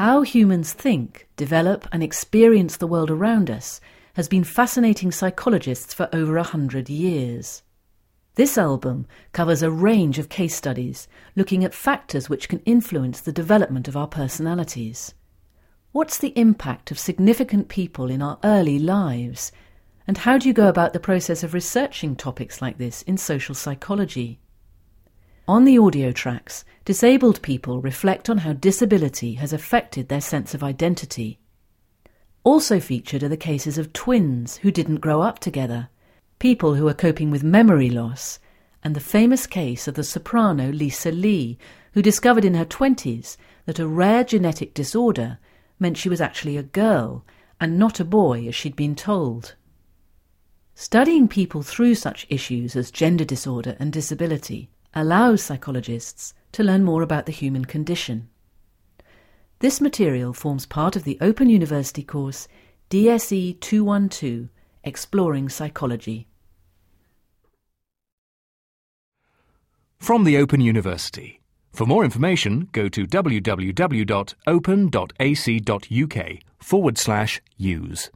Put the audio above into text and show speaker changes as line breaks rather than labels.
How humans think, develop, and experience the world around us has been fascinating psychologists for over a hundred years. This album covers a range of case studies looking at factors which can influence the development of our personalities. What's the impact of significant people in our early lives? And how do you go about the process of researching topics like this in social psychology? On the audio tracks, disabled people reflect on how disability has affected their sense of identity. Also featured are the cases of twins who didn't grow up together, people who are coping with memory loss, and the famous case of the soprano Lisa Lee, who discovered in her 20s that a rare genetic disorder meant she was actually a girl and not a boy as she'd been told. Studying people through such issues as gender disorder and disability allows psychologists to learn more about the human condition. This material forms part of the Open University course DSE 212 Exploring Psychology.
From the Open University. For more information, go to www.open.ac.uk forward slash use.